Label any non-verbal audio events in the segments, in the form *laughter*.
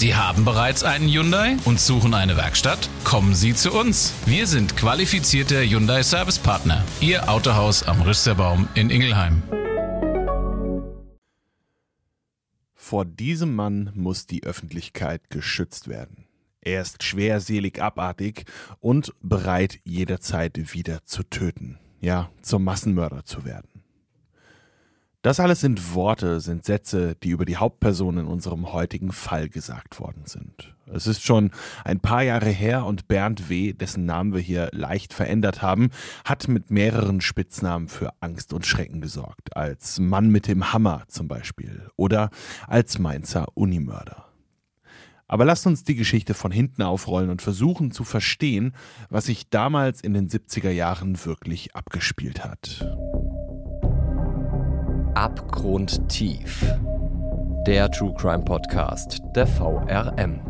Sie haben bereits einen Hyundai und suchen eine Werkstatt? Kommen Sie zu uns. Wir sind qualifizierte Hyundai Service Partner. Ihr Autohaus am Rüsterbaum in Ingelheim. Vor diesem Mann muss die Öffentlichkeit geschützt werden. Er ist schwerselig abartig und bereit, jederzeit wieder zu töten. Ja, zum Massenmörder zu werden. Das alles sind Worte, sind Sätze, die über die Hauptperson in unserem heutigen Fall gesagt worden sind. Es ist schon ein paar Jahre her und Bernd W., dessen Namen wir hier leicht verändert haben, hat mit mehreren Spitznamen für Angst und Schrecken gesorgt. Als Mann mit dem Hammer zum Beispiel oder als Mainzer Unimörder. Aber lasst uns die Geschichte von hinten aufrollen und versuchen zu verstehen, was sich damals in den 70er Jahren wirklich abgespielt hat. Abgrundtief. Der True Crime Podcast der VRM.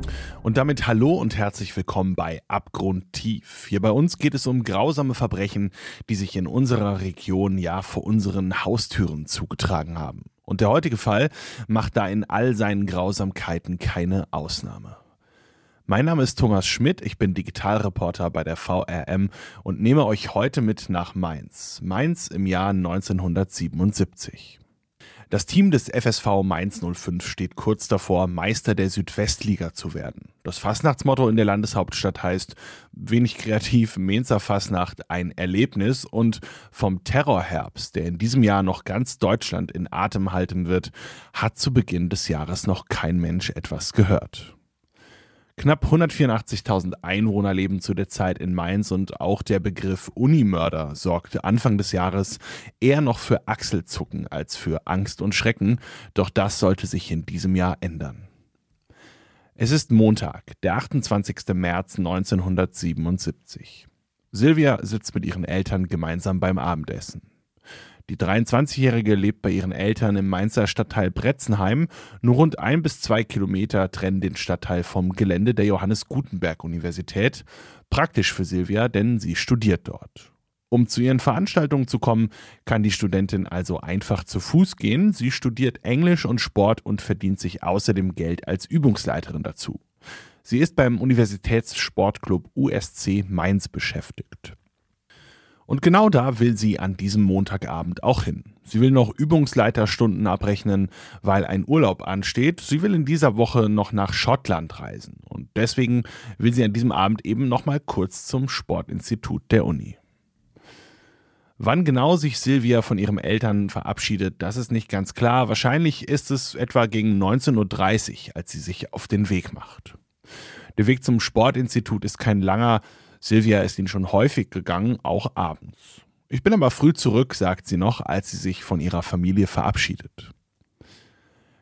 Und damit hallo und herzlich willkommen bei Abgrundtief. Hier bei uns geht es um grausame Verbrechen, die sich in unserer Region ja vor unseren Haustüren zugetragen haben. Und der heutige Fall macht da in all seinen Grausamkeiten keine Ausnahme. Mein Name ist Thomas Schmidt, ich bin Digitalreporter bei der VRM und nehme euch heute mit nach Mainz. Mainz im Jahr 1977. Das Team des FSV Mainz 05 steht kurz davor, Meister der Südwestliga zu werden. Das Fastnachtsmotto in der Landeshauptstadt heißt wenig kreativ, Mainzer Fastnacht ein Erlebnis und vom Terrorherbst, der in diesem Jahr noch ganz Deutschland in Atem halten wird, hat zu Beginn des Jahres noch kein Mensch etwas gehört. Knapp 184.000 Einwohner leben zu der Zeit in Mainz und auch der Begriff Unimörder sorgte Anfang des Jahres eher noch für Achselzucken als für Angst und Schrecken, doch das sollte sich in diesem Jahr ändern. Es ist Montag, der 28. März 1977. Silvia sitzt mit ihren Eltern gemeinsam beim Abendessen. Die 23-Jährige lebt bei ihren Eltern im Mainzer Stadtteil Bretzenheim. Nur rund ein bis zwei Kilometer trennen den Stadtteil vom Gelände der Johannes Gutenberg Universität. Praktisch für Silvia, denn sie studiert dort. Um zu ihren Veranstaltungen zu kommen, kann die Studentin also einfach zu Fuß gehen. Sie studiert Englisch und Sport und verdient sich außerdem Geld als Übungsleiterin dazu. Sie ist beim Universitätssportclub USC Mainz beschäftigt. Und genau da will sie an diesem Montagabend auch hin. Sie will noch Übungsleiterstunden abrechnen, weil ein Urlaub ansteht. Sie will in dieser Woche noch nach Schottland reisen. Und deswegen will sie an diesem Abend eben noch mal kurz zum Sportinstitut der Uni. Wann genau sich Silvia von ihren Eltern verabschiedet, das ist nicht ganz klar. Wahrscheinlich ist es etwa gegen 19.30 Uhr, als sie sich auf den Weg macht. Der Weg zum Sportinstitut ist kein langer, Silvia ist ihn schon häufig gegangen, auch abends. Ich bin aber früh zurück, sagt sie noch, als sie sich von ihrer Familie verabschiedet.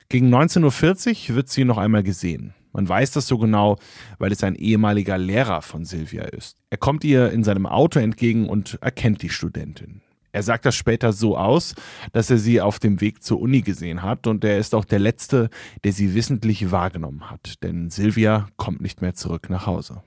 Gegen 19.40 Uhr wird sie noch einmal gesehen. Man weiß das so genau, weil es ein ehemaliger Lehrer von Silvia ist. Er kommt ihr in seinem Auto entgegen und erkennt die Studentin. Er sagt das später so aus, dass er sie auf dem Weg zur Uni gesehen hat und er ist auch der Letzte, der sie wissentlich wahrgenommen hat, denn Silvia kommt nicht mehr zurück nach Hause.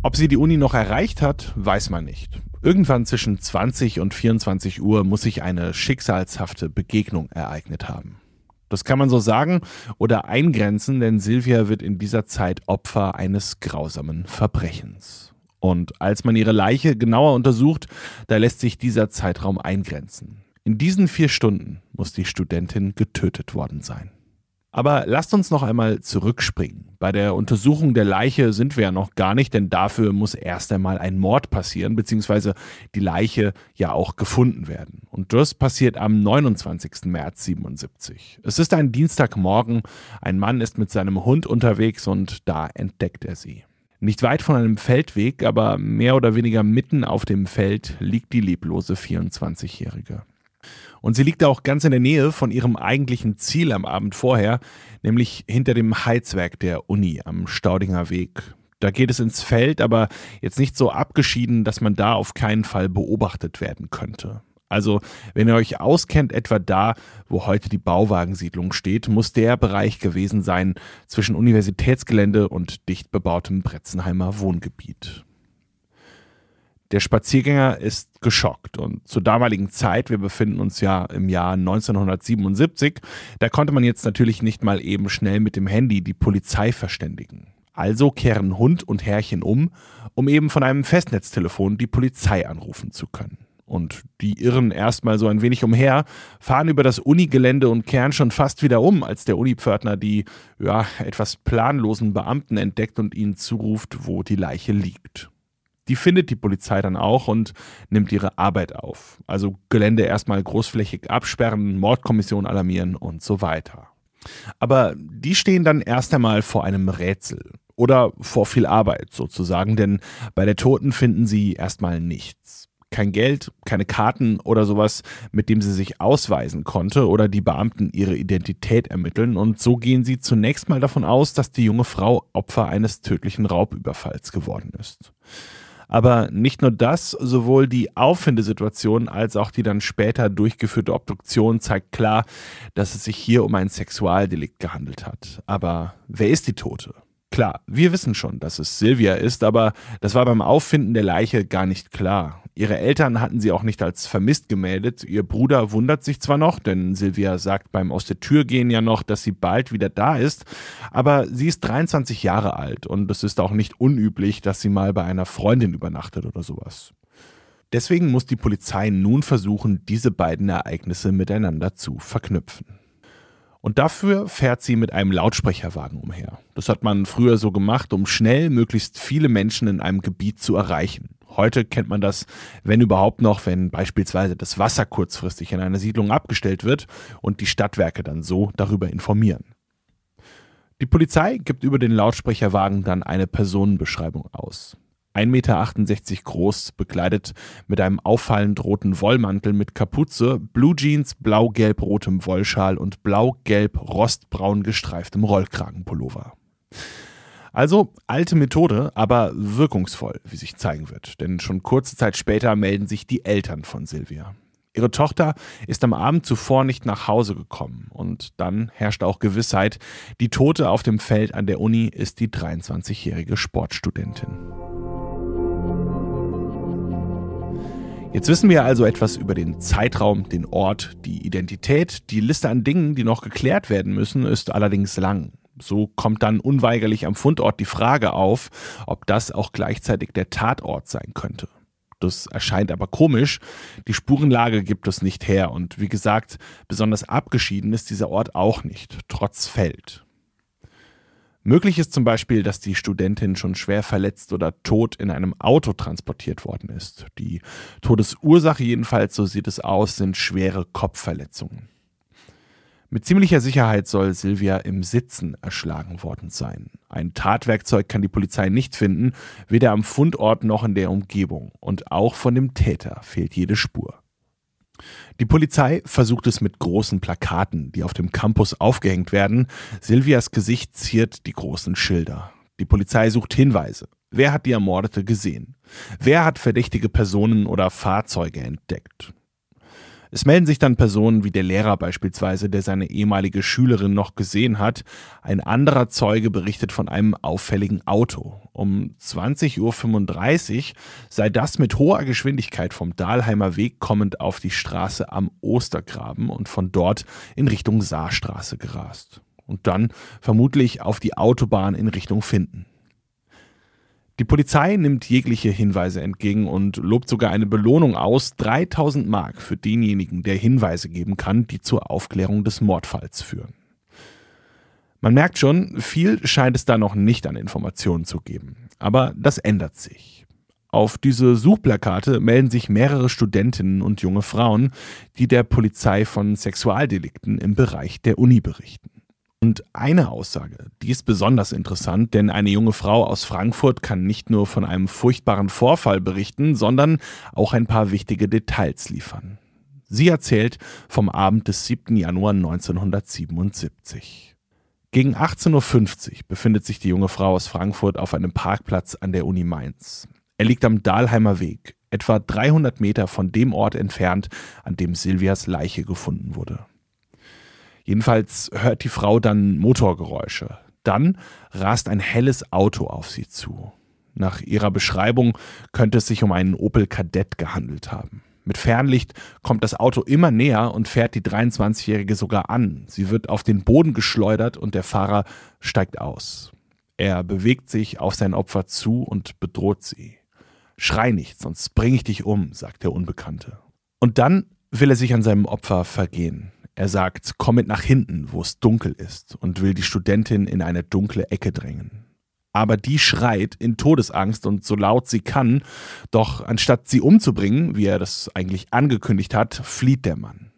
Ob sie die Uni noch erreicht hat, weiß man nicht. Irgendwann zwischen 20 und 24 Uhr muss sich eine schicksalshafte Begegnung ereignet haben. Das kann man so sagen oder eingrenzen, denn Silvia wird in dieser Zeit Opfer eines grausamen Verbrechens. Und als man ihre Leiche genauer untersucht, da lässt sich dieser Zeitraum eingrenzen. In diesen vier Stunden muss die Studentin getötet worden sein. Aber lasst uns noch einmal zurückspringen. Bei der Untersuchung der Leiche sind wir ja noch gar nicht, denn dafür muss erst einmal ein Mord passieren, beziehungsweise die Leiche ja auch gefunden werden. Und das passiert am 29. März 77. Es ist ein Dienstagmorgen, ein Mann ist mit seinem Hund unterwegs und da entdeckt er sie. Nicht weit von einem Feldweg, aber mehr oder weniger mitten auf dem Feld liegt die leblose 24-Jährige. Und sie liegt auch ganz in der Nähe von ihrem eigentlichen Ziel am Abend vorher, nämlich hinter dem Heizwerk der Uni am Staudinger Weg. Da geht es ins Feld, aber jetzt nicht so abgeschieden, dass man da auf keinen Fall beobachtet werden könnte. Also, wenn ihr euch auskennt, etwa da, wo heute die Bauwagensiedlung steht, muss der Bereich gewesen sein zwischen Universitätsgelände und dicht bebautem Bretzenheimer Wohngebiet. Der Spaziergänger ist geschockt und zur damaligen Zeit, wir befinden uns ja im Jahr 1977, da konnte man jetzt natürlich nicht mal eben schnell mit dem Handy die Polizei verständigen. Also kehren Hund und Herrchen um, um eben von einem Festnetztelefon die Polizei anrufen zu können. Und die irren erstmal so ein wenig umher, fahren über das Unigelände und kehren schon fast wieder um, als der Unipförtner die ja, etwas planlosen Beamten entdeckt und ihnen zuruft, wo die Leiche liegt. Die findet die Polizei dann auch und nimmt ihre Arbeit auf. Also Gelände erstmal großflächig absperren, Mordkommission alarmieren und so weiter. Aber die stehen dann erst einmal vor einem Rätsel oder vor viel Arbeit sozusagen, denn bei der Toten finden sie erstmal nichts. Kein Geld, keine Karten oder sowas, mit dem sie sich ausweisen konnte oder die Beamten ihre Identität ermitteln und so gehen sie zunächst mal davon aus, dass die junge Frau Opfer eines tödlichen Raubüberfalls geworden ist. Aber nicht nur das, sowohl die Auffindesituation als auch die dann später durchgeführte Obduktion zeigt klar, dass es sich hier um ein Sexualdelikt gehandelt hat. Aber wer ist die Tote? Klar, wir wissen schon, dass es Silvia ist, aber das war beim Auffinden der Leiche gar nicht klar. Ihre Eltern hatten sie auch nicht als vermisst gemeldet. Ihr Bruder wundert sich zwar noch, denn Silvia sagt beim Aus der Tür gehen ja noch, dass sie bald wieder da ist, aber sie ist 23 Jahre alt und es ist auch nicht unüblich, dass sie mal bei einer Freundin übernachtet oder sowas. Deswegen muss die Polizei nun versuchen, diese beiden Ereignisse miteinander zu verknüpfen. Und dafür fährt sie mit einem Lautsprecherwagen umher. Das hat man früher so gemacht, um schnell möglichst viele Menschen in einem Gebiet zu erreichen. Heute kennt man das, wenn überhaupt noch, wenn beispielsweise das Wasser kurzfristig in einer Siedlung abgestellt wird und die Stadtwerke dann so darüber informieren. Die Polizei gibt über den Lautsprecherwagen dann eine Personenbeschreibung aus. 1,68 Meter groß, bekleidet mit einem auffallend roten Wollmantel mit Kapuze, Blue Jeans, blau-gelb-rotem Wollschal und blau-gelb-rostbraun gestreiftem Rollkragenpullover. Also alte Methode, aber wirkungsvoll, wie sich zeigen wird. Denn schon kurze Zeit später melden sich die Eltern von Silvia. Ihre Tochter ist am Abend zuvor nicht nach Hause gekommen und dann herrscht auch Gewissheit, die Tote auf dem Feld an der Uni ist die 23-jährige Sportstudentin. Jetzt wissen wir also etwas über den Zeitraum, den Ort, die Identität. Die Liste an Dingen, die noch geklärt werden müssen, ist allerdings lang. So kommt dann unweigerlich am Fundort die Frage auf, ob das auch gleichzeitig der Tatort sein könnte. Das erscheint aber komisch. Die Spurenlage gibt es nicht her und wie gesagt, besonders abgeschieden ist dieser Ort auch nicht, trotz Feld. Möglich ist zum Beispiel, dass die Studentin schon schwer verletzt oder tot in einem Auto transportiert worden ist. Die Todesursache jedenfalls, so sieht es aus, sind schwere Kopfverletzungen. Mit ziemlicher Sicherheit soll Silvia im Sitzen erschlagen worden sein. Ein Tatwerkzeug kann die Polizei nicht finden, weder am Fundort noch in der Umgebung. Und auch von dem Täter fehlt jede Spur. Die Polizei versucht es mit großen Plakaten, die auf dem Campus aufgehängt werden. Silvias Gesicht ziert die großen Schilder. Die Polizei sucht Hinweise. Wer hat die Ermordete gesehen? Wer hat verdächtige Personen oder Fahrzeuge entdeckt? Es melden sich dann Personen wie der Lehrer beispielsweise, der seine ehemalige Schülerin noch gesehen hat. Ein anderer Zeuge berichtet von einem auffälligen Auto. Um 20.35 Uhr sei das mit hoher Geschwindigkeit vom Dahlheimer Weg kommend auf die Straße am Ostergraben und von dort in Richtung Saarstraße gerast. Und dann vermutlich auf die Autobahn in Richtung Finden. Die Polizei nimmt jegliche Hinweise entgegen und lobt sogar eine Belohnung aus, 3000 Mark für denjenigen, der Hinweise geben kann, die zur Aufklärung des Mordfalls führen. Man merkt schon, viel scheint es da noch nicht an Informationen zu geben. Aber das ändert sich. Auf diese Suchplakate melden sich mehrere Studentinnen und junge Frauen, die der Polizei von Sexualdelikten im Bereich der Uni berichten. Und eine Aussage, die ist besonders interessant, denn eine junge Frau aus Frankfurt kann nicht nur von einem furchtbaren Vorfall berichten, sondern auch ein paar wichtige Details liefern. Sie erzählt vom Abend des 7. Januar 1977. Gegen 18.50 Uhr befindet sich die junge Frau aus Frankfurt auf einem Parkplatz an der Uni Mainz. Er liegt am Dahlheimer Weg, etwa 300 Meter von dem Ort entfernt, an dem Silvias Leiche gefunden wurde. Jedenfalls hört die Frau dann Motorgeräusche. Dann rast ein helles Auto auf sie zu. Nach ihrer Beschreibung könnte es sich um einen Opel Kadett gehandelt haben. Mit Fernlicht kommt das Auto immer näher und fährt die 23-Jährige sogar an. Sie wird auf den Boden geschleudert und der Fahrer steigt aus. Er bewegt sich auf sein Opfer zu und bedroht sie. Schrei nicht, sonst bringe ich dich um, sagt der Unbekannte. Und dann will er sich an seinem Opfer vergehen. Er sagt, komm mit nach hinten, wo es dunkel ist, und will die Studentin in eine dunkle Ecke drängen aber die schreit in Todesangst und so laut sie kann. Doch anstatt sie umzubringen, wie er das eigentlich angekündigt hat, flieht der Mann.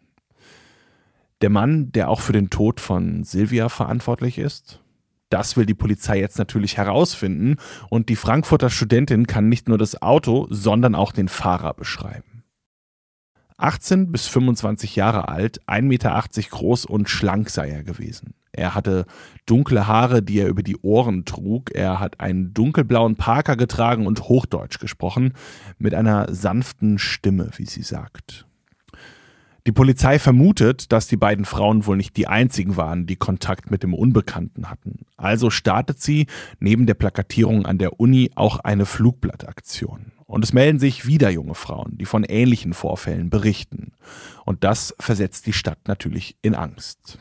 Der Mann, der auch für den Tod von Silvia verantwortlich ist? Das will die Polizei jetzt natürlich herausfinden und die Frankfurter Studentin kann nicht nur das Auto, sondern auch den Fahrer beschreiben. 18 bis 25 Jahre alt, 1,80 Meter groß und schlank sei er gewesen. Er hatte dunkle Haare, die er über die Ohren trug. Er hat einen dunkelblauen Parker getragen und Hochdeutsch gesprochen, mit einer sanften Stimme, wie sie sagt. Die Polizei vermutet, dass die beiden Frauen wohl nicht die einzigen waren, die Kontakt mit dem Unbekannten hatten. Also startet sie neben der Plakatierung an der Uni auch eine Flugblattaktion. Und es melden sich wieder junge Frauen, die von ähnlichen Vorfällen berichten. Und das versetzt die Stadt natürlich in Angst.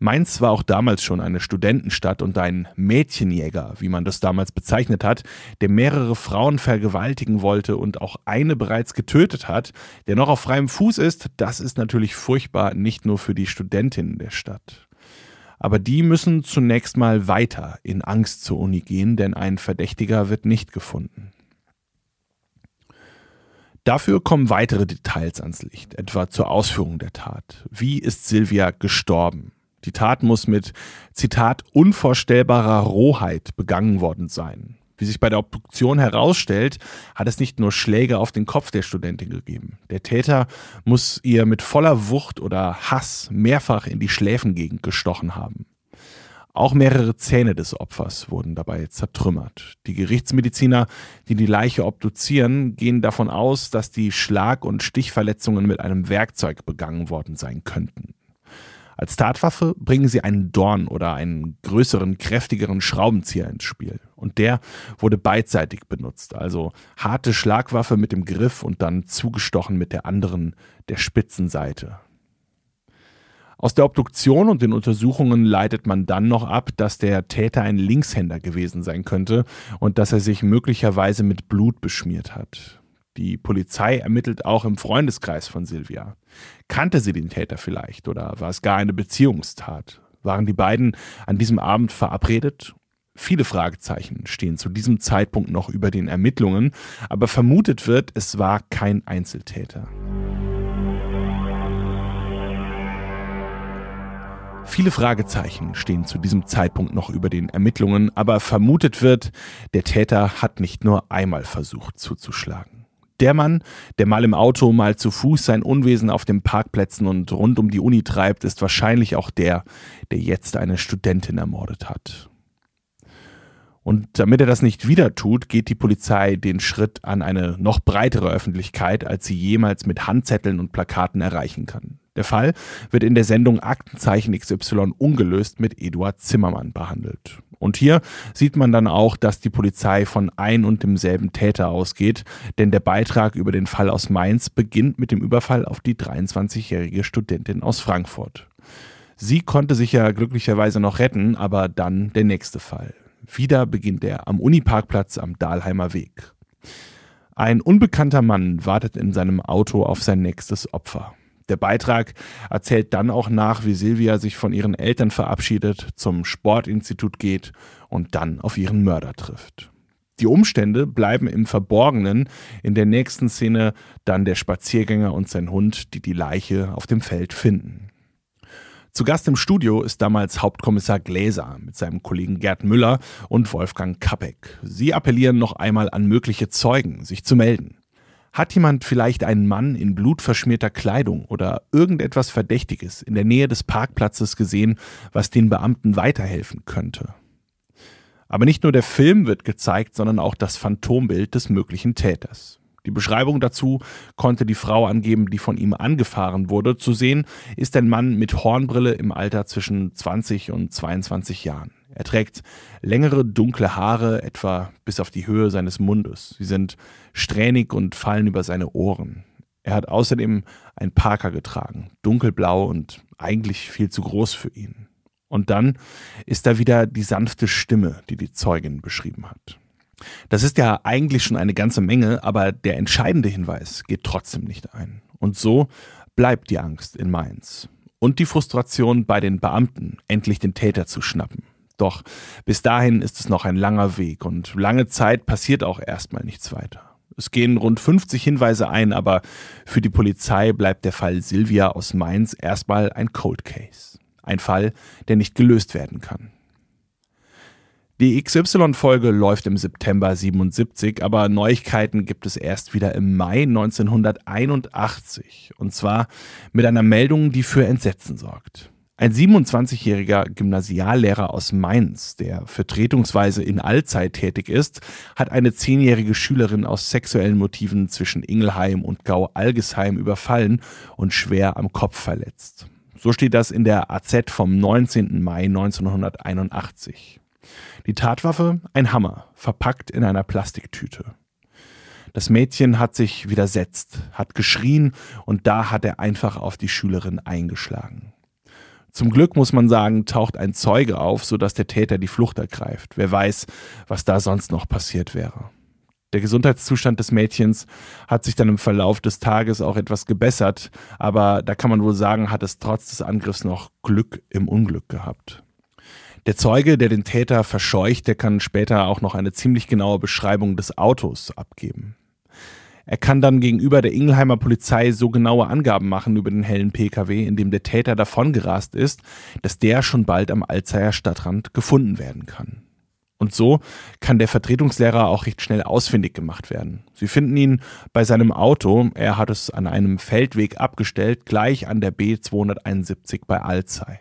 Mainz war auch damals schon eine Studentenstadt und ein Mädchenjäger, wie man das damals bezeichnet hat, der mehrere Frauen vergewaltigen wollte und auch eine bereits getötet hat, der noch auf freiem Fuß ist, das ist natürlich furchtbar, nicht nur für die Studentinnen der Stadt. Aber die müssen zunächst mal weiter in Angst zur Uni gehen, denn ein Verdächtiger wird nicht gefunden. Dafür kommen weitere Details ans Licht, etwa zur Ausführung der Tat. Wie ist Silvia gestorben? Die Tat muss mit, Zitat, unvorstellbarer Rohheit begangen worden sein. Wie sich bei der Obduktion herausstellt, hat es nicht nur Schläge auf den Kopf der Studentin gegeben. Der Täter muss ihr mit voller Wucht oder Hass mehrfach in die Schläfengegend gestochen haben. Auch mehrere Zähne des Opfers wurden dabei zertrümmert. Die Gerichtsmediziner, die die Leiche obduzieren, gehen davon aus, dass die Schlag- und Stichverletzungen mit einem Werkzeug begangen worden sein könnten. Als Tatwaffe bringen sie einen Dorn oder einen größeren, kräftigeren Schraubenzieher ins Spiel. Und der wurde beidseitig benutzt, also harte Schlagwaffe mit dem Griff und dann zugestochen mit der anderen, der spitzen Seite. Aus der Obduktion und den Untersuchungen leitet man dann noch ab, dass der Täter ein Linkshänder gewesen sein könnte und dass er sich möglicherweise mit Blut beschmiert hat. Die Polizei ermittelt auch im Freundeskreis von Silvia. Kannte sie den Täter vielleicht oder war es gar eine Beziehungstat? Waren die beiden an diesem Abend verabredet? Viele Fragezeichen stehen zu diesem Zeitpunkt noch über den Ermittlungen, aber vermutet wird, es war kein Einzeltäter. Viele Fragezeichen stehen zu diesem Zeitpunkt noch über den Ermittlungen, aber vermutet wird, der Täter hat nicht nur einmal versucht zuzuschlagen. Der Mann, der mal im Auto, mal zu Fuß sein Unwesen auf den Parkplätzen und rund um die Uni treibt, ist wahrscheinlich auch der, der jetzt eine Studentin ermordet hat. Und damit er das nicht wieder tut, geht die Polizei den Schritt an eine noch breitere Öffentlichkeit, als sie jemals mit Handzetteln und Plakaten erreichen kann. Der Fall wird in der Sendung Aktenzeichen XY ungelöst mit Eduard Zimmermann behandelt. Und hier sieht man dann auch, dass die Polizei von ein und demselben Täter ausgeht, denn der Beitrag über den Fall aus Mainz beginnt mit dem Überfall auf die 23-jährige Studentin aus Frankfurt. Sie konnte sich ja glücklicherweise noch retten, aber dann der nächste Fall. Wieder beginnt er am Uniparkplatz am Dahlheimer Weg. Ein unbekannter Mann wartet in seinem Auto auf sein nächstes Opfer. Der Beitrag erzählt dann auch nach, wie Silvia sich von ihren Eltern verabschiedet, zum Sportinstitut geht und dann auf ihren Mörder trifft. Die Umstände bleiben im Verborgenen. In der nächsten Szene dann der Spaziergänger und sein Hund, die die Leiche auf dem Feld finden. Zu Gast im Studio ist damals Hauptkommissar Gläser mit seinem Kollegen Gerd Müller und Wolfgang Kappeck. Sie appellieren noch einmal an mögliche Zeugen, sich zu melden. Hat jemand vielleicht einen Mann in blutverschmierter Kleidung oder irgendetwas Verdächtiges in der Nähe des Parkplatzes gesehen, was den Beamten weiterhelfen könnte? Aber nicht nur der Film wird gezeigt, sondern auch das Phantombild des möglichen Täters. Die Beschreibung dazu konnte die Frau angeben, die von ihm angefahren wurde. Zu sehen ist ein Mann mit Hornbrille im Alter zwischen 20 und 22 Jahren. Er trägt längere dunkle Haare, etwa bis auf die Höhe seines Mundes. Sie sind strähnig und fallen über seine Ohren. Er hat außerdem ein Parker getragen, dunkelblau und eigentlich viel zu groß für ihn. Und dann ist da wieder die sanfte Stimme, die die Zeugin beschrieben hat. Das ist ja eigentlich schon eine ganze Menge, aber der entscheidende Hinweis geht trotzdem nicht ein. Und so bleibt die Angst in Mainz. Und die Frustration bei den Beamten, endlich den Täter zu schnappen. Doch bis dahin ist es noch ein langer Weg und lange Zeit passiert auch erstmal nichts weiter. Es gehen rund 50 Hinweise ein, aber für die Polizei bleibt der Fall Silvia aus Mainz erstmal ein Cold Case. Ein Fall, der nicht gelöst werden kann. Die XY-Folge läuft im September 77, aber Neuigkeiten gibt es erst wieder im Mai 1981. Und zwar mit einer Meldung, die für Entsetzen sorgt. Ein 27-jähriger Gymnasiallehrer aus Mainz, der vertretungsweise in Allzeit tätig ist, hat eine zehnjährige Schülerin aus sexuellen Motiven zwischen Ingelheim und Gau-Algesheim überfallen und schwer am Kopf verletzt. So steht das in der AZ vom 19. Mai 1981. Die Tatwaffe ein Hammer, verpackt in einer Plastiktüte. Das Mädchen hat sich widersetzt, hat geschrien und da hat er einfach auf die Schülerin eingeschlagen. Zum Glück muss man sagen, taucht ein Zeuge auf, sodass der Täter die Flucht ergreift. Wer weiß, was da sonst noch passiert wäre. Der Gesundheitszustand des Mädchens hat sich dann im Verlauf des Tages auch etwas gebessert, aber da kann man wohl sagen, hat es trotz des Angriffs noch Glück im Unglück gehabt. Der Zeuge, der den Täter verscheucht, der kann später auch noch eine ziemlich genaue Beschreibung des Autos abgeben. Er kann dann gegenüber der Ingelheimer Polizei so genaue Angaben machen über den hellen Pkw, in dem der Täter davongerast ist, dass der schon bald am Alzeier Stadtrand gefunden werden kann. Und so kann der Vertretungslehrer auch recht schnell ausfindig gemacht werden. Sie finden ihn bei seinem Auto, er hat es an einem Feldweg abgestellt, gleich an der B 271 bei Alzey.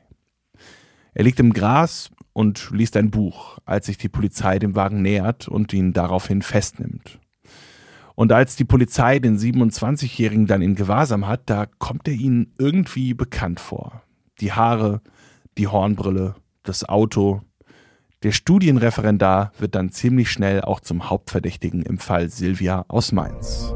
Er liegt im Gras und liest ein Buch, als sich die Polizei dem Wagen nähert und ihn daraufhin festnimmt. Und als die Polizei den 27-Jährigen dann in Gewahrsam hat, da kommt er ihnen irgendwie bekannt vor. Die Haare, die Hornbrille, das Auto. Der Studienreferendar wird dann ziemlich schnell auch zum Hauptverdächtigen im Fall Silvia aus Mainz.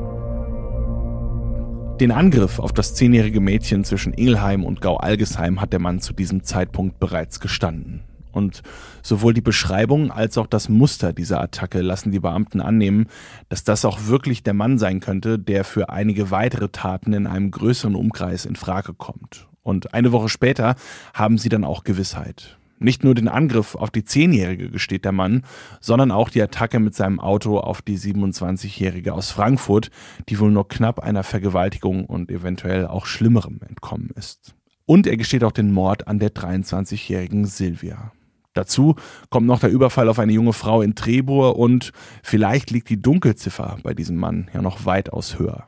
Den Angriff auf das zehnjährige Mädchen zwischen Ingelheim und Gau-Algesheim hat der Mann zu diesem Zeitpunkt bereits gestanden. Und sowohl die Beschreibung als auch das Muster dieser Attacke lassen die Beamten annehmen, dass das auch wirklich der Mann sein könnte, der für einige weitere Taten in einem größeren Umkreis in Frage kommt. Und eine Woche später haben sie dann auch Gewissheit. Nicht nur den Angriff auf die Zehnjährige gesteht der Mann, sondern auch die Attacke mit seinem Auto auf die 27-Jährige aus Frankfurt, die wohl nur knapp einer Vergewaltigung und eventuell auch Schlimmerem entkommen ist. Und er gesteht auch den Mord an der 23-jährigen Silvia. Dazu kommt noch der Überfall auf eine junge Frau in Trebur und vielleicht liegt die Dunkelziffer bei diesem Mann ja noch weitaus höher.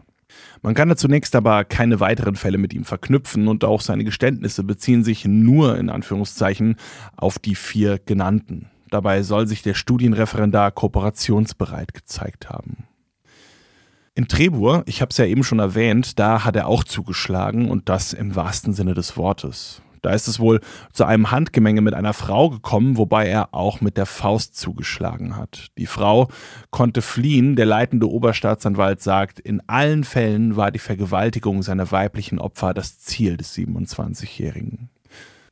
Man kann da zunächst aber keine weiteren Fälle mit ihm verknüpfen und auch seine Geständnisse beziehen sich nur in Anführungszeichen auf die vier genannten. Dabei soll sich der Studienreferendar kooperationsbereit gezeigt haben. In Trebur, ich habe es ja eben schon erwähnt, da hat er auch zugeschlagen und das im wahrsten Sinne des Wortes. Da ist es wohl zu einem Handgemenge mit einer Frau gekommen, wobei er auch mit der Faust zugeschlagen hat. Die Frau konnte fliehen. Der leitende Oberstaatsanwalt sagt, in allen Fällen war die Vergewaltigung seiner weiblichen Opfer das Ziel des 27-Jährigen.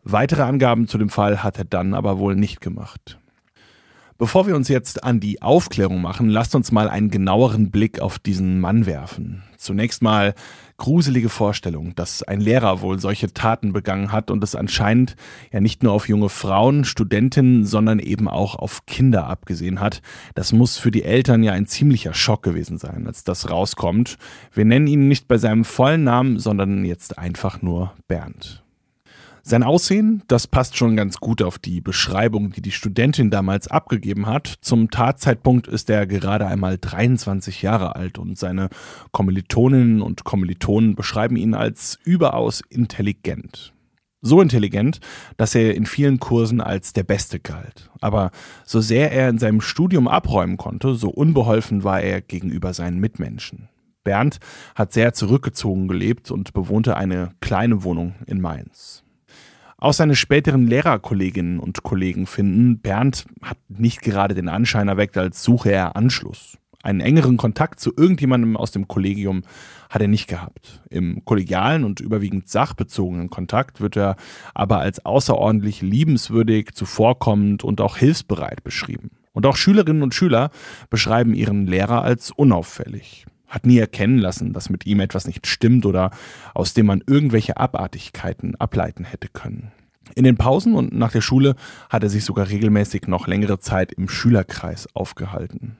Weitere Angaben zu dem Fall hat er dann aber wohl nicht gemacht. Bevor wir uns jetzt an die Aufklärung machen, lasst uns mal einen genaueren Blick auf diesen Mann werfen. Zunächst mal gruselige Vorstellung, dass ein Lehrer wohl solche Taten begangen hat und es anscheinend ja nicht nur auf junge Frauen, Studentinnen, sondern eben auch auf Kinder abgesehen hat. Das muss für die Eltern ja ein ziemlicher Schock gewesen sein, als das rauskommt. Wir nennen ihn nicht bei seinem vollen Namen, sondern jetzt einfach nur Bernd. Sein Aussehen, das passt schon ganz gut auf die Beschreibung, die die Studentin damals abgegeben hat. Zum Tatzeitpunkt ist er gerade einmal 23 Jahre alt und seine Kommilitoninnen und Kommilitonen beschreiben ihn als überaus intelligent. So intelligent, dass er in vielen Kursen als der Beste galt. Aber so sehr er in seinem Studium abräumen konnte, so unbeholfen war er gegenüber seinen Mitmenschen. Bernd hat sehr zurückgezogen gelebt und bewohnte eine kleine Wohnung in Mainz. Auch seine späteren Lehrerkolleginnen und Kollegen finden, Bernd hat nicht gerade den Anschein erweckt, als suche er Anschluss. Einen engeren Kontakt zu irgendjemandem aus dem Kollegium hat er nicht gehabt. Im kollegialen und überwiegend sachbezogenen Kontakt wird er aber als außerordentlich liebenswürdig, zuvorkommend und auch hilfsbereit beschrieben. Und auch Schülerinnen und Schüler beschreiben ihren Lehrer als unauffällig hat nie erkennen lassen, dass mit ihm etwas nicht stimmt oder aus dem man irgendwelche Abartigkeiten ableiten hätte können. In den Pausen und nach der Schule hat er sich sogar regelmäßig noch längere Zeit im Schülerkreis aufgehalten.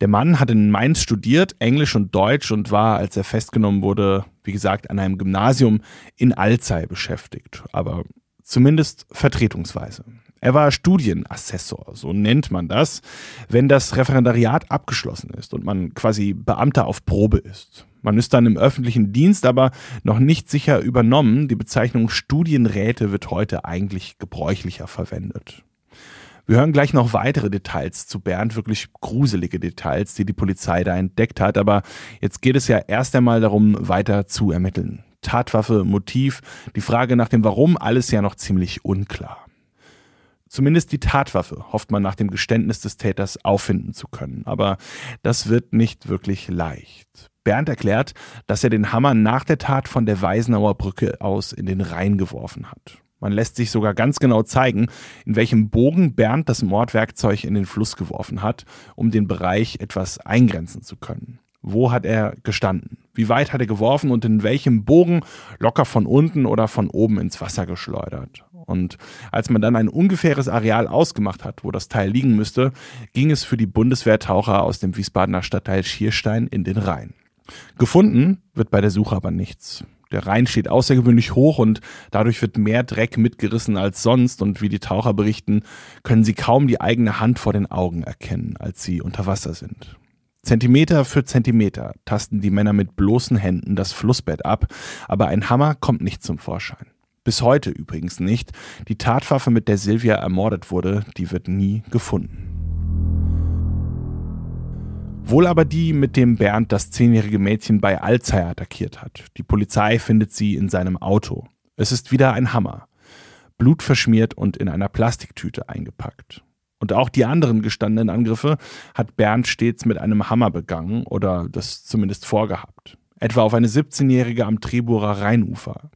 Der Mann hat in Mainz studiert, Englisch und Deutsch und war, als er festgenommen wurde, wie gesagt, an einem Gymnasium in Alzey beschäftigt, aber zumindest vertretungsweise. Er war Studienassessor, so nennt man das, wenn das Referendariat abgeschlossen ist und man quasi Beamter auf Probe ist. Man ist dann im öffentlichen Dienst aber noch nicht sicher übernommen. Die Bezeichnung Studienräte wird heute eigentlich gebräuchlicher verwendet. Wir hören gleich noch weitere Details zu Bernd, wirklich gruselige Details, die die Polizei da entdeckt hat. Aber jetzt geht es ja erst einmal darum, weiter zu ermitteln. Tatwaffe, Motiv, die Frage nach dem Warum, alles ja noch ziemlich unklar. Zumindest die Tatwaffe hofft man nach dem Geständnis des Täters auffinden zu können. Aber das wird nicht wirklich leicht. Bernd erklärt, dass er den Hammer nach der Tat von der Weisenauer Brücke aus in den Rhein geworfen hat. Man lässt sich sogar ganz genau zeigen, in welchem Bogen Bernd das Mordwerkzeug in den Fluss geworfen hat, um den Bereich etwas eingrenzen zu können. Wo hat er gestanden? Wie weit hat er geworfen und in welchem Bogen locker von unten oder von oben ins Wasser geschleudert? Und als man dann ein ungefähres Areal ausgemacht hat, wo das Teil liegen müsste, ging es für die Bundeswehrtaucher aus dem Wiesbadener Stadtteil Schierstein in den Rhein. Gefunden wird bei der Suche aber nichts. Der Rhein steht außergewöhnlich hoch und dadurch wird mehr Dreck mitgerissen als sonst und wie die Taucher berichten, können sie kaum die eigene Hand vor den Augen erkennen, als sie unter Wasser sind. Zentimeter für Zentimeter tasten die Männer mit bloßen Händen das Flussbett ab, aber ein Hammer kommt nicht zum Vorschein. Bis heute übrigens nicht. Die Tatwaffe, mit der Silvia ermordet wurde, die wird nie gefunden. Wohl aber die, mit dem Bernd das zehnjährige Mädchen bei Alzey attackiert hat. Die Polizei findet sie in seinem Auto. Es ist wieder ein Hammer. Blutverschmiert und in einer Plastiktüte eingepackt. Und auch die anderen gestandenen Angriffe hat Bernd stets mit einem Hammer begangen oder das zumindest vorgehabt. Etwa auf eine 17-Jährige am Treburer Rheinufer.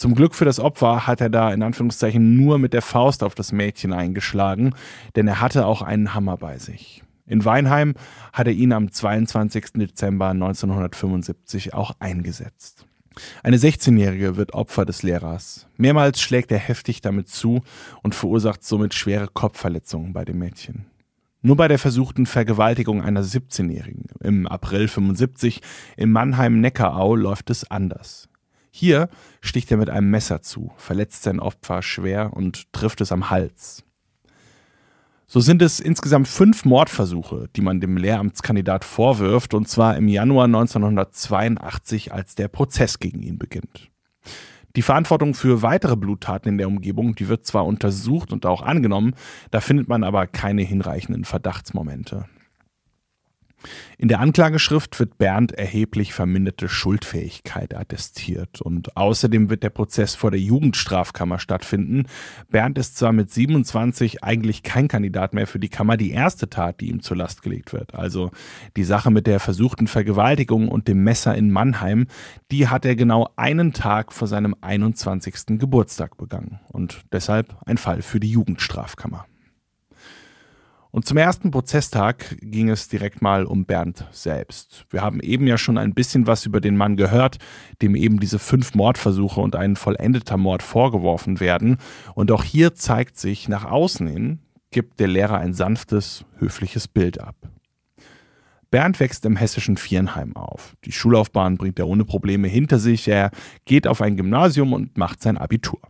Zum Glück für das Opfer hat er da in Anführungszeichen nur mit der Faust auf das Mädchen eingeschlagen, denn er hatte auch einen Hammer bei sich. In Weinheim hat er ihn am 22. Dezember 1975 auch eingesetzt. Eine 16-Jährige wird Opfer des Lehrers. Mehrmals schlägt er heftig damit zu und verursacht somit schwere Kopfverletzungen bei dem Mädchen. Nur bei der versuchten Vergewaltigung einer 17-Jährigen im April 75 in Mannheim-Neckarau läuft es anders. Hier sticht er mit einem Messer zu, verletzt sein Opfer schwer und trifft es am Hals. So sind es insgesamt fünf Mordversuche, die man dem Lehramtskandidat vorwirft, und zwar im Januar 1982, als der Prozess gegen ihn beginnt. Die Verantwortung für weitere Bluttaten in der Umgebung, die wird zwar untersucht und auch angenommen, da findet man aber keine hinreichenden Verdachtsmomente. In der Anklageschrift wird Bernd erheblich verminderte Schuldfähigkeit attestiert und außerdem wird der Prozess vor der Jugendstrafkammer stattfinden. Bernd ist zwar mit 27 eigentlich kein Kandidat mehr für die Kammer, die erste Tat, die ihm zur Last gelegt wird, also die Sache mit der versuchten Vergewaltigung und dem Messer in Mannheim, die hat er genau einen Tag vor seinem 21. Geburtstag begangen und deshalb ein Fall für die Jugendstrafkammer. Und zum ersten Prozesstag ging es direkt mal um Bernd selbst. Wir haben eben ja schon ein bisschen was über den Mann gehört, dem eben diese fünf Mordversuche und ein vollendeter Mord vorgeworfen werden. Und auch hier zeigt sich nach außen hin, gibt der Lehrer ein sanftes, höfliches Bild ab. Bernd wächst im hessischen Viernheim auf. Die Schullaufbahn bringt er ohne Probleme hinter sich. Er geht auf ein Gymnasium und macht sein Abitur.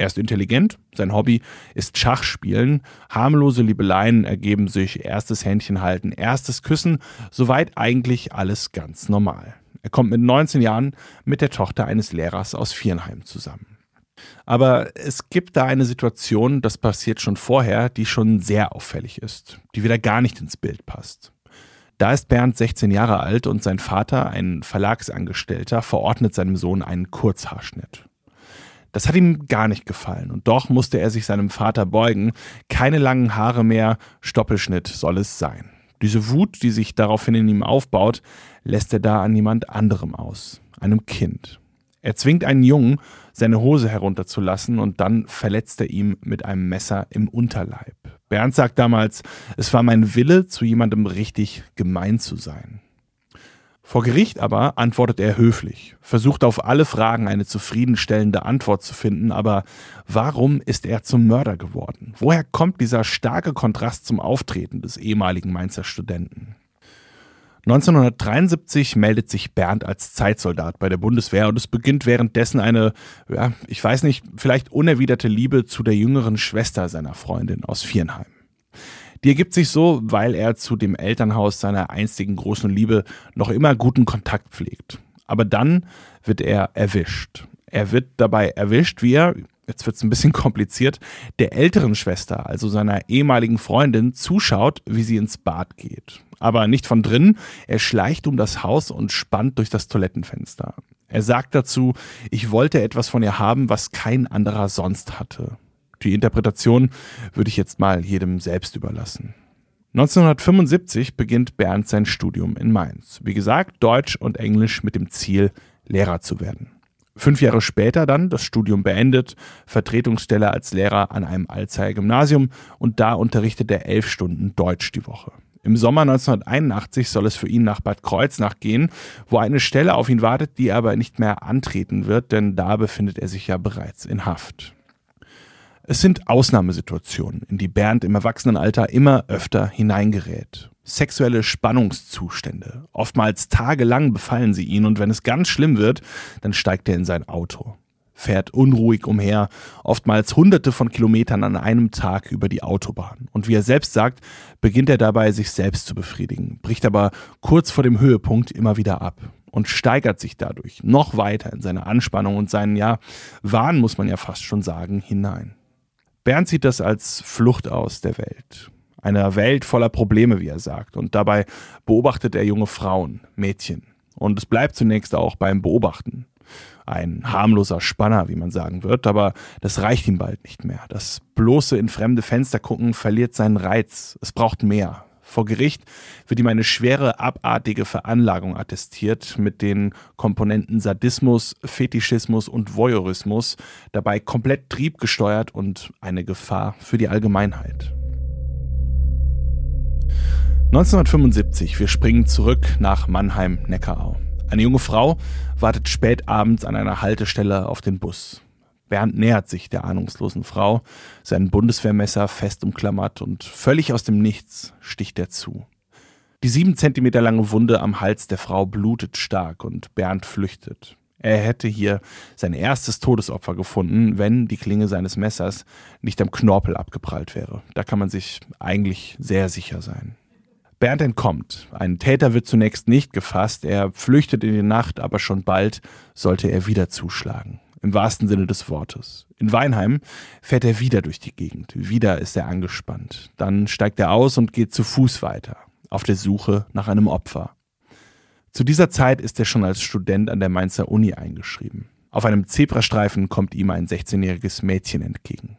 Er ist intelligent, sein Hobby ist Schachspielen, harmlose Liebeleien ergeben sich, erstes Händchen halten, erstes Küssen, soweit eigentlich alles ganz normal. Er kommt mit 19 Jahren mit der Tochter eines Lehrers aus Viernheim zusammen. Aber es gibt da eine Situation, das passiert schon vorher, die schon sehr auffällig ist, die wieder gar nicht ins Bild passt. Da ist Bernd 16 Jahre alt und sein Vater, ein Verlagsangestellter, verordnet seinem Sohn einen Kurzhaarschnitt. Das hat ihm gar nicht gefallen und doch musste er sich seinem Vater beugen. Keine langen Haare mehr, Stoppelschnitt soll es sein. Diese Wut, die sich daraufhin in ihm aufbaut, lässt er da an jemand anderem aus, einem Kind. Er zwingt einen Jungen, seine Hose herunterzulassen und dann verletzt er ihm mit einem Messer im Unterleib. Bernd sagt damals, es war mein Wille, zu jemandem richtig gemein zu sein. Vor Gericht aber antwortet er höflich, versucht auf alle Fragen eine zufriedenstellende Antwort zu finden, aber warum ist er zum Mörder geworden? Woher kommt dieser starke Kontrast zum Auftreten des ehemaligen Mainzer Studenten? 1973 meldet sich Bernd als Zeitsoldat bei der Bundeswehr und es beginnt währenddessen eine, ja, ich weiß nicht, vielleicht unerwiderte Liebe zu der jüngeren Schwester seiner Freundin aus Viernheim. Die ergibt sich so, weil er zu dem Elternhaus seiner einstigen großen Liebe noch immer guten Kontakt pflegt. Aber dann wird er erwischt. Er wird dabei erwischt, wie er, jetzt wird es ein bisschen *laughs* kompliziert, der älteren Schwester, also seiner ehemaligen Freundin, zuschaut, wie sie ins Bad geht. Aber nicht von drinnen, er schleicht um das Haus und spannt durch das Toilettenfenster. Er sagt dazu, ich wollte etwas von ihr haben, was kein anderer sonst hatte. Die Interpretation würde ich jetzt mal jedem selbst überlassen. 1975 beginnt Bernd sein Studium in Mainz. Wie gesagt, Deutsch und Englisch mit dem Ziel, Lehrer zu werden. Fünf Jahre später dann das Studium beendet, Vertretungsstelle als Lehrer an einem Alzheimer Gymnasium und da unterrichtet er elf Stunden Deutsch die Woche. Im Sommer 1981 soll es für ihn nach Bad Kreuznach gehen, wo eine Stelle auf ihn wartet, die er aber nicht mehr antreten wird, denn da befindet er sich ja bereits in Haft. Es sind Ausnahmesituationen, in die Bernd im Erwachsenenalter immer öfter hineingerät. Sexuelle Spannungszustände. Oftmals tagelang befallen sie ihn und wenn es ganz schlimm wird, dann steigt er in sein Auto. Fährt unruhig umher, oftmals hunderte von Kilometern an einem Tag über die Autobahn. Und wie er selbst sagt, beginnt er dabei, sich selbst zu befriedigen, bricht aber kurz vor dem Höhepunkt immer wieder ab und steigert sich dadurch noch weiter in seine Anspannung und seinen, ja, Wahn, muss man ja fast schon sagen, hinein. Bernd sieht das als Flucht aus der Welt. Einer Welt voller Probleme, wie er sagt. Und dabei beobachtet er junge Frauen, Mädchen. Und es bleibt zunächst auch beim Beobachten. Ein harmloser Spanner, wie man sagen wird, aber das reicht ihm bald nicht mehr. Das bloße in fremde Fenster gucken verliert seinen Reiz. Es braucht mehr. Vor Gericht wird ihm eine schwere, abartige Veranlagung attestiert mit den Komponenten Sadismus, Fetischismus und Voyeurismus, dabei komplett triebgesteuert und eine Gefahr für die Allgemeinheit. 1975, wir springen zurück nach Mannheim-Neckarau. Eine junge Frau wartet spät abends an einer Haltestelle auf den Bus. Bernd nähert sich der ahnungslosen Frau, sein Bundeswehrmesser fest umklammert und völlig aus dem Nichts sticht er zu. Die sieben Zentimeter lange Wunde am Hals der Frau blutet stark und Bernd flüchtet. Er hätte hier sein erstes Todesopfer gefunden, wenn die Klinge seines Messers nicht am Knorpel abgeprallt wäre. Da kann man sich eigentlich sehr sicher sein. Bernd entkommt. Ein Täter wird zunächst nicht gefasst, er flüchtet in die Nacht, aber schon bald sollte er wieder zuschlagen im wahrsten Sinne des Wortes. In Weinheim fährt er wieder durch die Gegend. Wieder ist er angespannt. Dann steigt er aus und geht zu Fuß weiter, auf der Suche nach einem Opfer. Zu dieser Zeit ist er schon als Student an der Mainzer Uni eingeschrieben. Auf einem Zebrastreifen kommt ihm ein 16-jähriges Mädchen entgegen.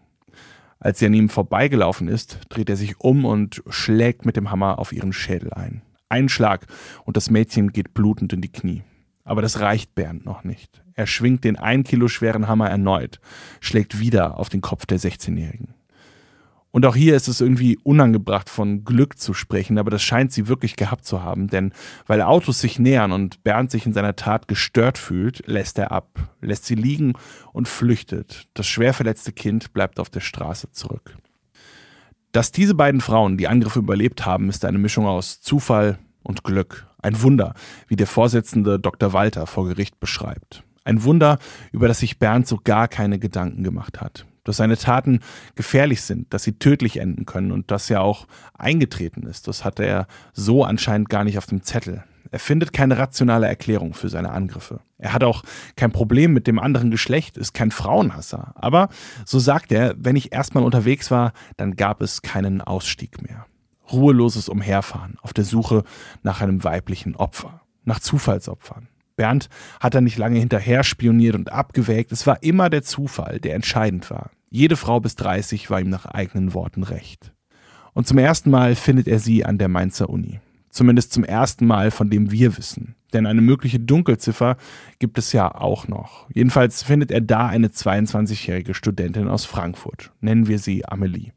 Als sie an ihm vorbeigelaufen ist, dreht er sich um und schlägt mit dem Hammer auf ihren Schädel ein. Ein Schlag und das Mädchen geht blutend in die Knie. Aber das reicht Bernd noch nicht. Er schwingt den ein Kilo schweren Hammer erneut, schlägt wieder auf den Kopf der 16-Jährigen. Und auch hier ist es irgendwie unangebracht, von Glück zu sprechen, aber das scheint sie wirklich gehabt zu haben, denn weil Autos sich nähern und Bernd sich in seiner Tat gestört fühlt, lässt er ab, lässt sie liegen und flüchtet. Das schwer verletzte Kind bleibt auf der Straße zurück. Dass diese beiden Frauen die Angriffe überlebt haben, ist eine Mischung aus Zufall und Glück. Ein Wunder, wie der Vorsitzende Dr. Walter vor Gericht beschreibt. Ein Wunder, über das sich Bernd so gar keine Gedanken gemacht hat. Dass seine Taten gefährlich sind, dass sie tödlich enden können und dass er auch eingetreten ist. Das hatte er so anscheinend gar nicht auf dem Zettel. Er findet keine rationale Erklärung für seine Angriffe. Er hat auch kein Problem mit dem anderen Geschlecht, ist kein Frauenhasser. Aber, so sagt er, wenn ich erstmal unterwegs war, dann gab es keinen Ausstieg mehr. Ruheloses Umherfahren auf der Suche nach einem weiblichen Opfer, nach Zufallsopfern. Bernd hat er nicht lange hinterher spioniert und abgewägt. Es war immer der Zufall, der entscheidend war. Jede Frau bis 30 war ihm nach eigenen Worten recht. Und zum ersten Mal findet er sie an der Mainzer Uni. Zumindest zum ersten Mal, von dem wir wissen. Denn eine mögliche Dunkelziffer gibt es ja auch noch. Jedenfalls findet er da eine 22-jährige Studentin aus Frankfurt. Nennen wir sie Amelie.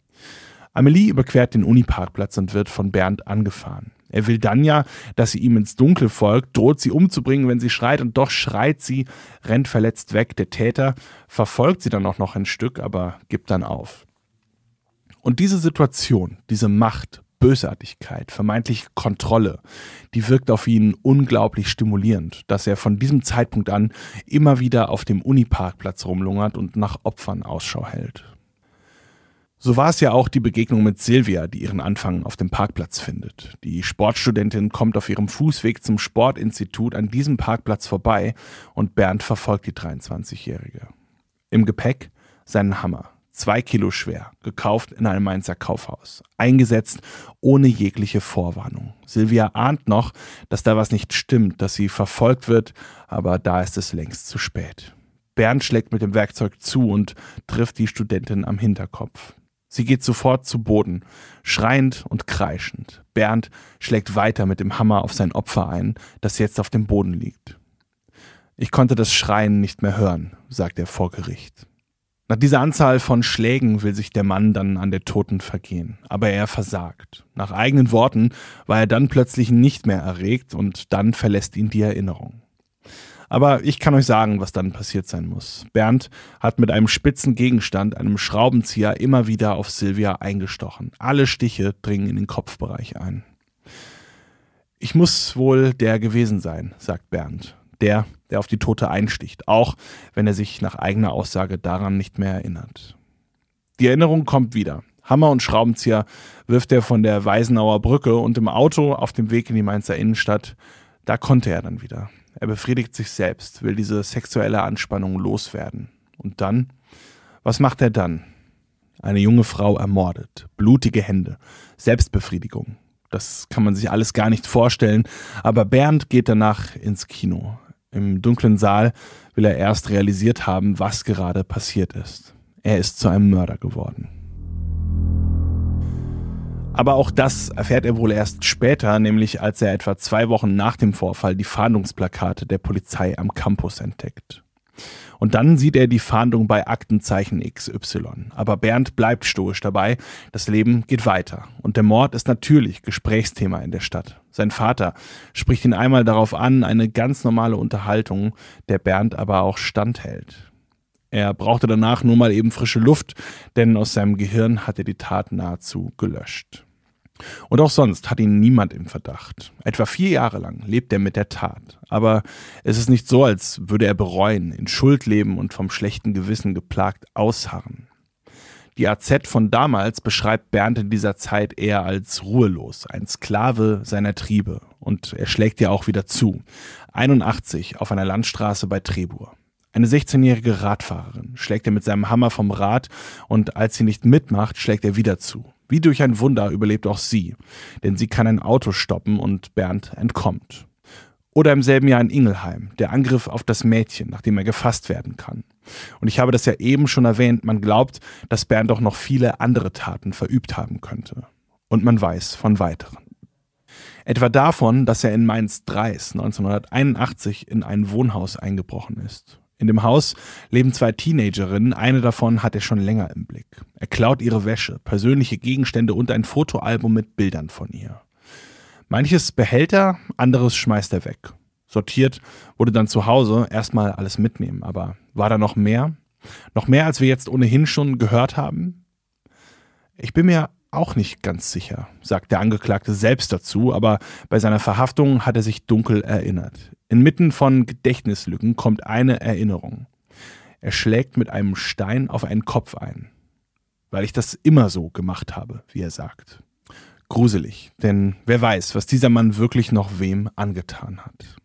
Amelie überquert den Uniparkplatz und wird von Bernd angefahren. Er will dann ja, dass sie ihm ins Dunkel folgt, droht sie umzubringen, wenn sie schreit, und doch schreit sie, rennt verletzt weg. Der Täter verfolgt sie dann auch noch ein Stück, aber gibt dann auf. Und diese Situation, diese Macht, Bösartigkeit, vermeintliche Kontrolle, die wirkt auf ihn unglaublich stimulierend, dass er von diesem Zeitpunkt an immer wieder auf dem Uniparkplatz rumlungert und nach Opfern Ausschau hält. So war es ja auch die Begegnung mit Silvia, die ihren Anfang auf dem Parkplatz findet. Die Sportstudentin kommt auf ihrem Fußweg zum Sportinstitut an diesem Parkplatz vorbei und Bernd verfolgt die 23-Jährige. Im Gepäck seinen Hammer, zwei Kilo schwer, gekauft in einem Mainzer Kaufhaus, eingesetzt ohne jegliche Vorwarnung. Silvia ahnt noch, dass da was nicht stimmt, dass sie verfolgt wird, aber da ist es längst zu spät. Bernd schlägt mit dem Werkzeug zu und trifft die Studentin am Hinterkopf. Sie geht sofort zu Boden, schreiend und kreischend. Bernd schlägt weiter mit dem Hammer auf sein Opfer ein, das jetzt auf dem Boden liegt. Ich konnte das Schreien nicht mehr hören, sagt er vor Gericht. Nach dieser Anzahl von Schlägen will sich der Mann dann an der Toten vergehen, aber er versagt. Nach eigenen Worten war er dann plötzlich nicht mehr erregt und dann verlässt ihn die Erinnerung. Aber ich kann euch sagen, was dann passiert sein muss. Bernd hat mit einem spitzen Gegenstand, einem Schraubenzieher, immer wieder auf Silvia eingestochen. Alle Stiche dringen in den Kopfbereich ein. Ich muss wohl der gewesen sein, sagt Bernd. Der, der auf die Tote einsticht, auch wenn er sich nach eigener Aussage daran nicht mehr erinnert. Die Erinnerung kommt wieder. Hammer und Schraubenzieher wirft er von der Weisenauer Brücke und im Auto auf dem Weg in die Mainzer Innenstadt, da konnte er dann wieder. Er befriedigt sich selbst, will diese sexuelle Anspannung loswerden. Und dann? Was macht er dann? Eine junge Frau ermordet, blutige Hände, Selbstbefriedigung. Das kann man sich alles gar nicht vorstellen, aber Bernd geht danach ins Kino. Im dunklen Saal will er erst realisiert haben, was gerade passiert ist. Er ist zu einem Mörder geworden. Aber auch das erfährt er wohl erst später, nämlich als er etwa zwei Wochen nach dem Vorfall die Fahndungsplakate der Polizei am Campus entdeckt. Und dann sieht er die Fahndung bei Aktenzeichen XY. Aber Bernd bleibt stoisch dabei. Das Leben geht weiter. Und der Mord ist natürlich Gesprächsthema in der Stadt. Sein Vater spricht ihn einmal darauf an, eine ganz normale Unterhaltung, der Bernd aber auch standhält. Er brauchte danach nur mal eben frische Luft, denn aus seinem Gehirn hat er die Tat nahezu gelöscht. Und auch sonst hat ihn niemand im Verdacht. Etwa vier Jahre lang lebt er mit der Tat. Aber es ist nicht so, als würde er bereuen, in Schuld leben und vom schlechten Gewissen geplagt ausharren. Die AZ von damals beschreibt Bernd in dieser Zeit eher als ruhelos, ein Sklave seiner Triebe. Und er schlägt ja auch wieder zu. 81 auf einer Landstraße bei Trebur. Eine 16-jährige Radfahrerin schlägt er mit seinem Hammer vom Rad und als sie nicht mitmacht, schlägt er wieder zu. Wie durch ein Wunder überlebt auch sie, denn sie kann ein Auto stoppen und Bernd entkommt. Oder im selben Jahr in Ingelheim, der Angriff auf das Mädchen, nachdem er gefasst werden kann. Und ich habe das ja eben schon erwähnt, man glaubt, dass Bernd auch noch viele andere Taten verübt haben könnte. Und man weiß von weiteren. Etwa davon, dass er in Mainz-Dreis 1981 in ein Wohnhaus eingebrochen ist in dem Haus leben zwei Teenagerinnen, eine davon hat er schon länger im Blick. Er klaut ihre Wäsche, persönliche Gegenstände und ein Fotoalbum mit Bildern von ihr. Manches behält er, anderes schmeißt er weg. Sortiert wurde dann zu Hause erstmal alles mitnehmen, aber war da noch mehr? Noch mehr, als wir jetzt ohnehin schon gehört haben? Ich bin mir auch nicht ganz sicher, sagt der Angeklagte selbst dazu, aber bei seiner Verhaftung hat er sich dunkel erinnert. Inmitten von Gedächtnislücken kommt eine Erinnerung. Er schlägt mit einem Stein auf einen Kopf ein. Weil ich das immer so gemacht habe, wie er sagt. Gruselig, denn wer weiß, was dieser Mann wirklich noch wem angetan hat.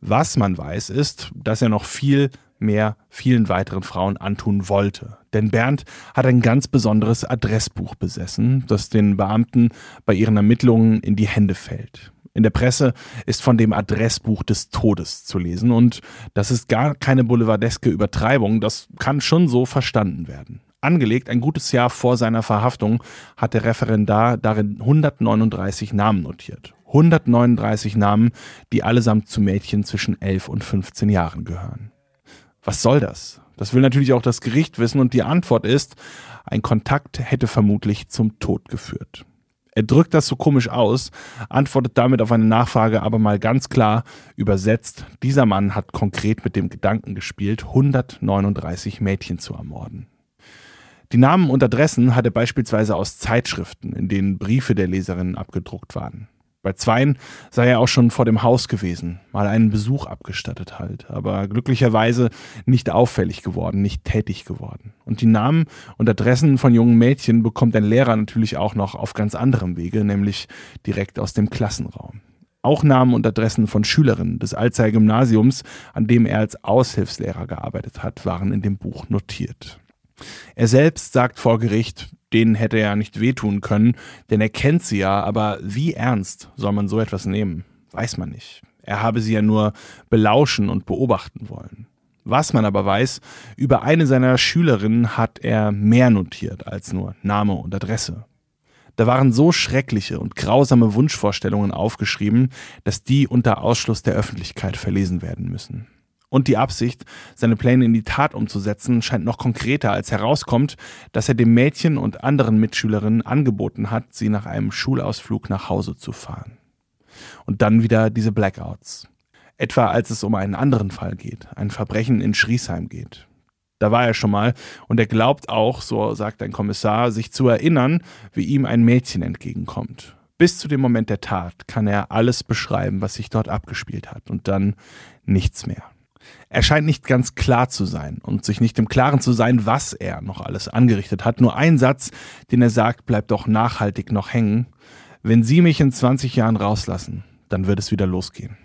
Was man weiß, ist, dass er noch viel mehr vielen weiteren Frauen antun wollte. Denn Bernd hat ein ganz besonderes Adressbuch besessen, das den Beamten bei ihren Ermittlungen in die Hände fällt. In der Presse ist von dem Adressbuch des Todes zu lesen und das ist gar keine boulevardeske Übertreibung, das kann schon so verstanden werden. Angelegt, ein gutes Jahr vor seiner Verhaftung, hat der Referendar darin 139 Namen notiert. 139 Namen, die allesamt zu Mädchen zwischen 11 und 15 Jahren gehören. Was soll das? Das will natürlich auch das Gericht wissen und die Antwort ist, ein Kontakt hätte vermutlich zum Tod geführt. Er drückt das so komisch aus, antwortet damit auf eine Nachfrage aber mal ganz klar übersetzt, dieser Mann hat konkret mit dem Gedanken gespielt, 139 Mädchen zu ermorden. Die Namen und Adressen hat er beispielsweise aus Zeitschriften, in denen Briefe der Leserinnen abgedruckt waren. Bei zweien sei er auch schon vor dem Haus gewesen, mal einen Besuch abgestattet halt, aber glücklicherweise nicht auffällig geworden, nicht tätig geworden. Und die Namen und Adressen von jungen Mädchen bekommt ein Lehrer natürlich auch noch auf ganz anderem Wege, nämlich direkt aus dem Klassenraum. Auch Namen und Adressen von Schülerinnen des Alzey Gymnasiums, an dem er als Aushilfslehrer gearbeitet hat, waren in dem Buch notiert. Er selbst sagt vor Gericht, denen hätte er ja nicht wehtun können, denn er kennt sie ja, aber wie ernst soll man so etwas nehmen? Weiß man nicht. Er habe sie ja nur belauschen und beobachten wollen. Was man aber weiß, über eine seiner Schülerinnen hat er mehr notiert als nur Name und Adresse. Da waren so schreckliche und grausame Wunschvorstellungen aufgeschrieben, dass die unter Ausschluss der Öffentlichkeit verlesen werden müssen. Und die Absicht, seine Pläne in die Tat umzusetzen, scheint noch konkreter, als herauskommt, dass er dem Mädchen und anderen Mitschülerinnen angeboten hat, sie nach einem Schulausflug nach Hause zu fahren. Und dann wieder diese Blackouts. Etwa als es um einen anderen Fall geht, ein Verbrechen in Schriesheim geht. Da war er schon mal und er glaubt auch, so sagt ein Kommissar, sich zu erinnern, wie ihm ein Mädchen entgegenkommt. Bis zu dem Moment der Tat kann er alles beschreiben, was sich dort abgespielt hat und dann nichts mehr. Er scheint nicht ganz klar zu sein und sich nicht im Klaren zu sein, was er noch alles angerichtet hat. Nur ein Satz, den er sagt, bleibt doch nachhaltig noch hängen. Wenn Sie mich in 20 Jahren rauslassen, dann wird es wieder losgehen.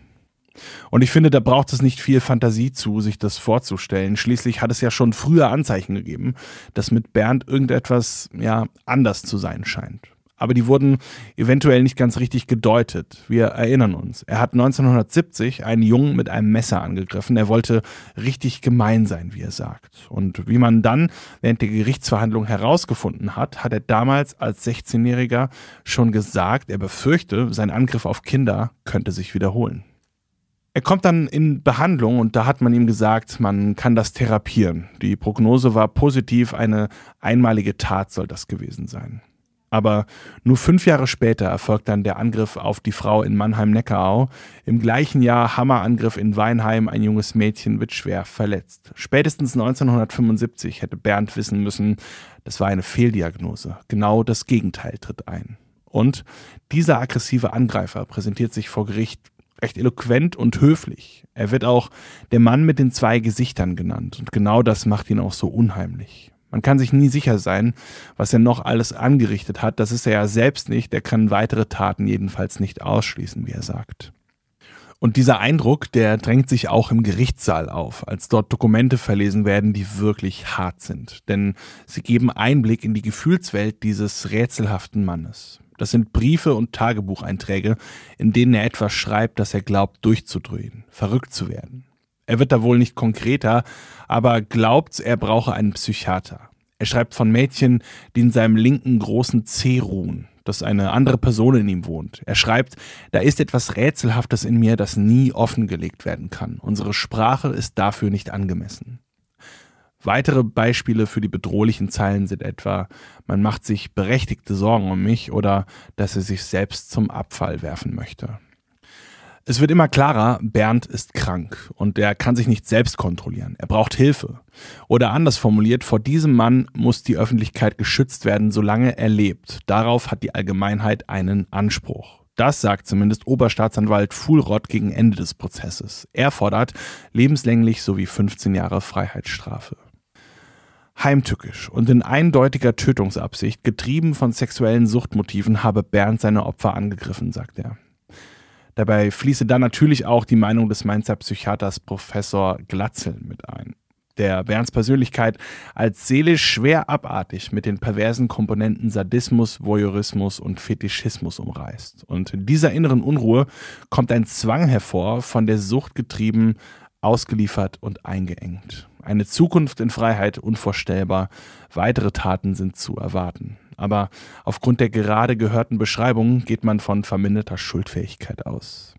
Und ich finde, da braucht es nicht viel Fantasie zu, sich das vorzustellen. Schließlich hat es ja schon früher Anzeichen gegeben, dass mit Bernd irgendetwas ja anders zu sein scheint aber die wurden eventuell nicht ganz richtig gedeutet. Wir erinnern uns. Er hat 1970 einen Jungen mit einem Messer angegriffen. Er wollte richtig gemein sein, wie er sagt. Und wie man dann während der Gerichtsverhandlung herausgefunden hat, hat er damals als 16-Jähriger schon gesagt, er befürchte, sein Angriff auf Kinder könnte sich wiederholen. Er kommt dann in Behandlung und da hat man ihm gesagt, man kann das therapieren. Die Prognose war positiv, eine einmalige Tat soll das gewesen sein. Aber nur fünf Jahre später erfolgt dann der Angriff auf die Frau in Mannheim-Neckarau. Im gleichen Jahr Hammerangriff in Weinheim. Ein junges Mädchen wird schwer verletzt. Spätestens 1975 hätte Bernd wissen müssen, das war eine Fehldiagnose. Genau das Gegenteil tritt ein. Und dieser aggressive Angreifer präsentiert sich vor Gericht recht eloquent und höflich. Er wird auch der Mann mit den zwei Gesichtern genannt. Und genau das macht ihn auch so unheimlich. Man kann sich nie sicher sein, was er noch alles angerichtet hat. Das ist er ja selbst nicht. Er kann weitere Taten jedenfalls nicht ausschließen, wie er sagt. Und dieser Eindruck, der drängt sich auch im Gerichtssaal auf, als dort Dokumente verlesen werden, die wirklich hart sind. Denn sie geben Einblick in die Gefühlswelt dieses rätselhaften Mannes. Das sind Briefe und Tagebucheinträge, in denen er etwas schreibt, das er glaubt durchzudrehen, verrückt zu werden. Er wird da wohl nicht konkreter, aber glaubt, er brauche einen Psychiater. Er schreibt von Mädchen, die in seinem linken großen C ruhen, dass eine andere Person in ihm wohnt. Er schreibt, da ist etwas Rätselhaftes in mir, das nie offengelegt werden kann. Unsere Sprache ist dafür nicht angemessen. Weitere Beispiele für die bedrohlichen Zeilen sind etwa, man macht sich berechtigte Sorgen um mich oder dass er sich selbst zum Abfall werfen möchte. Es wird immer klarer, Bernd ist krank und er kann sich nicht selbst kontrollieren. Er braucht Hilfe. Oder anders formuliert, vor diesem Mann muss die Öffentlichkeit geschützt werden, solange er lebt. Darauf hat die Allgemeinheit einen Anspruch. Das sagt zumindest Oberstaatsanwalt Fuhlrott gegen Ende des Prozesses. Er fordert lebenslänglich sowie 15 Jahre Freiheitsstrafe. Heimtückisch und in eindeutiger Tötungsabsicht, getrieben von sexuellen Suchtmotiven, habe Bernd seine Opfer angegriffen, sagt er. Dabei fließe dann natürlich auch die Meinung des Mainzer Psychiaters Professor Glatzel mit ein. der Bernds Persönlichkeit als seelisch schwer abartig mit den perversen Komponenten Sadismus, Voyeurismus und Fetischismus umreißt. Und in dieser inneren Unruhe kommt ein Zwang hervor, von der Sucht getrieben, ausgeliefert und eingeengt. Eine Zukunft in Freiheit unvorstellbar, weitere Taten sind zu erwarten. Aber aufgrund der gerade gehörten Beschreibungen geht man von verminderter Schuldfähigkeit aus.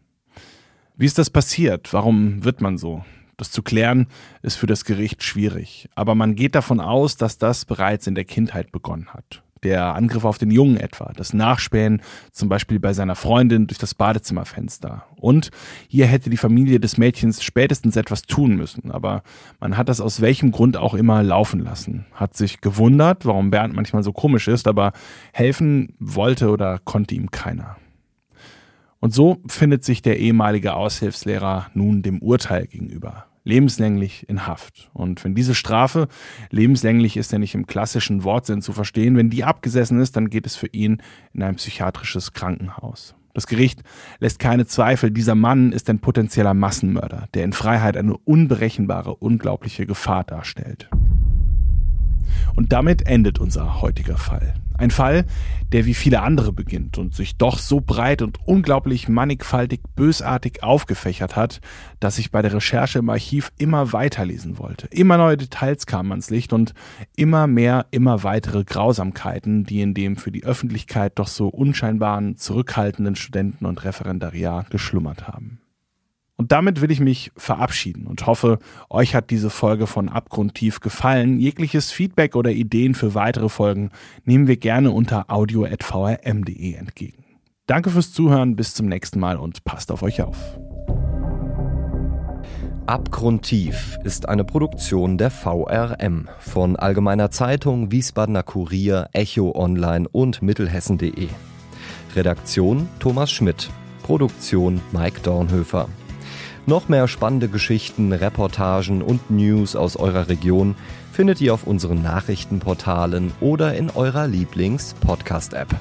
Wie ist das passiert? Warum wird man so? Das zu klären ist für das Gericht schwierig, aber man geht davon aus, dass das bereits in der Kindheit begonnen hat. Der Angriff auf den Jungen etwa, das Nachspähen zum Beispiel bei seiner Freundin durch das Badezimmerfenster. Und hier hätte die Familie des Mädchens spätestens etwas tun müssen, aber man hat das aus welchem Grund auch immer laufen lassen. Hat sich gewundert, warum Bernd manchmal so komisch ist, aber helfen wollte oder konnte ihm keiner. Und so findet sich der ehemalige Aushilfslehrer nun dem Urteil gegenüber lebenslänglich in Haft. Und wenn diese Strafe, lebenslänglich ist ja nicht im klassischen Wortsinn zu verstehen, wenn die abgesessen ist, dann geht es für ihn in ein psychiatrisches Krankenhaus. Das Gericht lässt keine Zweifel, dieser Mann ist ein potenzieller Massenmörder, der in Freiheit eine unberechenbare, unglaubliche Gefahr darstellt. Und damit endet unser heutiger Fall. Ein Fall, der wie viele andere beginnt und sich doch so breit und unglaublich mannigfaltig bösartig aufgefächert hat, dass ich bei der Recherche im Archiv immer weiterlesen wollte. Immer neue Details kamen ans Licht und immer mehr, immer weitere Grausamkeiten, die in dem für die Öffentlichkeit doch so unscheinbaren, zurückhaltenden Studenten und Referendariat geschlummert haben. Und damit will ich mich verabschieden und hoffe, euch hat diese Folge von Abgrundtief gefallen. Jegliches Feedback oder Ideen für weitere Folgen nehmen wir gerne unter audio.vrm.de entgegen. Danke fürs Zuhören, bis zum nächsten Mal und passt auf euch auf. Abgrundtief ist eine Produktion der VRM von Allgemeiner Zeitung, Wiesbadener Kurier, Echo Online und Mittelhessen.de. Redaktion Thomas Schmidt. Produktion Mike Dornhöfer. Noch mehr spannende Geschichten, Reportagen und News aus eurer Region findet ihr auf unseren Nachrichtenportalen oder in eurer Lieblings-Podcast-App.